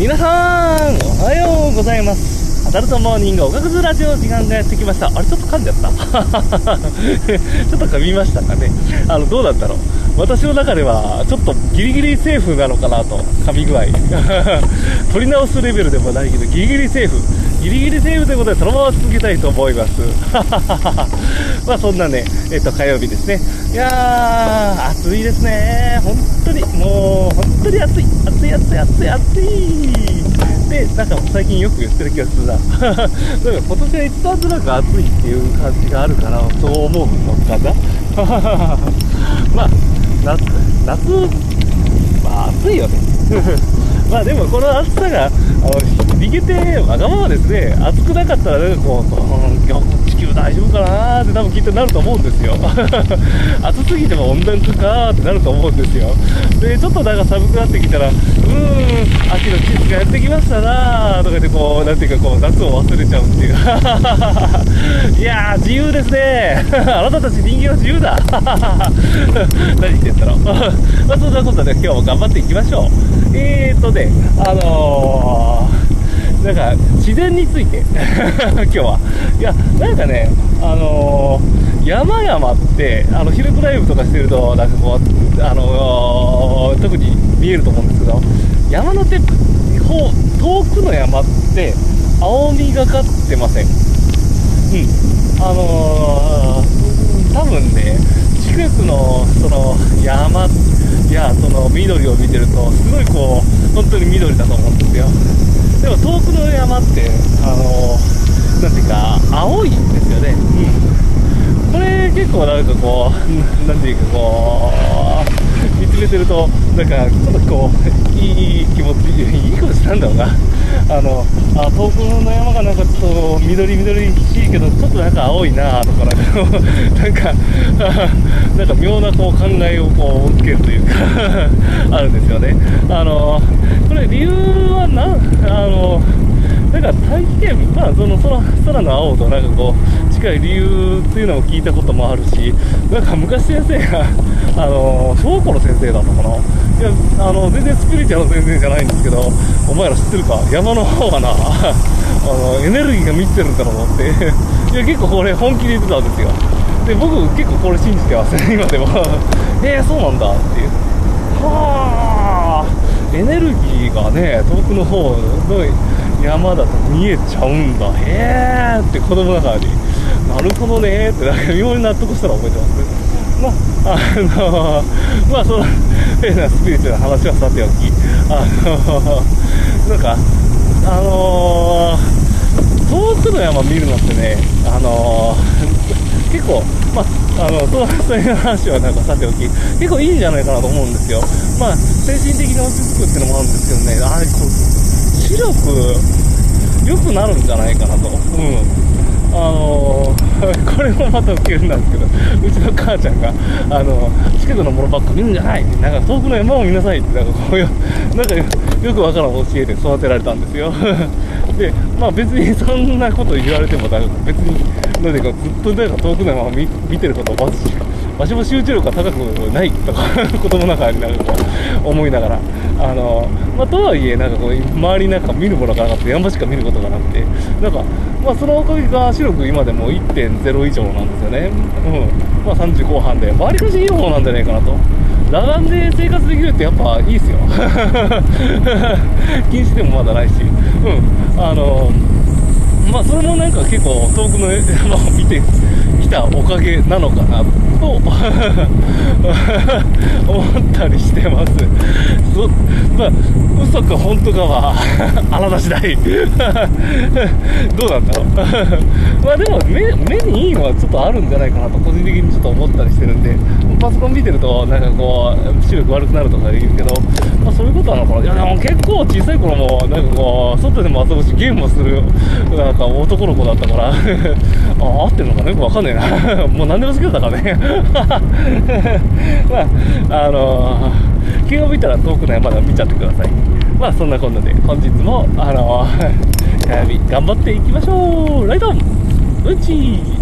皆さんおはようございます。アダルトモーニングおかくずラジオ時間がやってきました。あれちょっと噛んじゃった。ちょっと噛みましたかね。あのどうだったろう。私の中ではちょっとギリギリセーフなのかなと。噛み具合。取り直すレベルでもないけどギリギリセーフ。ギリギリセーフということでそのまま続けたいと思います。まあそんなねえっと火曜日ですね。いやー暑いですね。本当に。当に暑い暑い暑い暑い暑い。でなんか最近よく言ってる気がするな。なんか今年は一番となく暑いっていう感じがあるかなそう思うのかな。まあ夏夏まあ暑いよね。まあでもこの暑さがあの逃げてわがままですね。暑くなかったらなんかこう地球大丈夫かなーって多分きっとなると思うんですよ。暑すぎても温暖化かーってなると思うんですよ。でちょっとなんか寒くなってきたらうーん秋の季節がやってきましたなーとか言ってこうなんていうかこう夏を忘れちゃうっていう。いやー自由ですね。あなたたち人間は自由だ。何言ってんだろう。まあそんなことで今日も頑張っていきましょう。えーとねあのー、なんか自然について 今日は。いやなんかねあのー、山々ってあのヒルドライブとかしてるとなんかこうあのー、特に見えると思うんですけど山の手遠くの山って青みがかってません。うん。あのー、多分ね近くのその山やその緑を見てるとすごいこう本当に緑だと思うんですよ。でも遠くの山ってあのー、なんていうか青いんですよね。うんこれ結構なんかこう なんていうかこう見つめてるとなんかちょっとこういい気持ちいい気持なんだろうな。あのあ遠くの山がなんかちょっと緑緑しいけどちょっとなんか青いなとかなんかなんかなんか妙なこう考えをこう受けるというか あるんですよね。あのこれ理由はなあのか大気圏、まあ、その空空の青となんかこう近い理由っていうのを聞いたこともあるしなんか昔先生があの小学の先生だったかな。いやあの全然スピリチュアル先生じゃないんですけどお前ら知ってるか？山の方がなあのエネルギーが満ちてるんだろうって。いや結構これ本気で言ってたんですよ。で僕結構これ信じてますね 今でも。えー、そうなんだっていう。はあエネルギーがね遠くの方の山だと見えちゃうんだ。へえって子供ながらになるほどねってなんか妙に納得したら覚えてますまああのまあその変なスピリチュアルな話はさておき。あのなんかあの遠くの山見るのってねあの結構まあ、あのそういう話はなんかさておき、結構いいんじゃないかなと思うんですよ。まあ、精神的に落ち着くっていうのもあるんですけどね、あれ、こう、視力、良くなるんじゃないかなと。うん。あのー、これもまたウケるんですけど、うちの母ちゃんが、あのー、近くのものばっか見るんじゃないなんか遠くの山を見なさいって、なんかこういう、なんかよくわからん教えで育てられたんですよ。で、まあ別にそんなこと言われても、別に、なんでかずっとなんか遠くの山を見見てることをバズし、わしも集中力が高くないとか、子供の中になんか、思いながら、あの、まあ、とはいえ、なんかこう、周りなんか見るものがなくて、山しか見ることがなくて、なんか、まあ、そのおかげが視力今でも1.0以上なんですよね。うん。まあ、30後半で、周りかしいい方なんじゃないかなと。裸眼で生活できるってやっぱいいっすよ。禁止でもまだないし。うん。あの、まあ、それもなんか結構遠くの 山を見てたおかげなのかなと 思ったりしてます。そまあ、嘘か本当かは あなた次第。どうなんだろう。まあでも目目にいいのはちょっとあるんじゃないかなと個人的にちょっと思ったりしてるんでパソコン見てるとなんかこう視力悪くなるとか言うけど、まあ、そういうことなのかな。いやでも結構小さい頃もなんかこう外でも遊ぶしゲームもするなんか男の子だったから。あ合ってるのかなよくわかんねえな。もう何でも好きだったからね。まああのー、気が向いたら遠くの山で見ちゃってください。まあそんなこんなで本日もあのー、火曜日頑張っていきましょう。ライトンうんちー。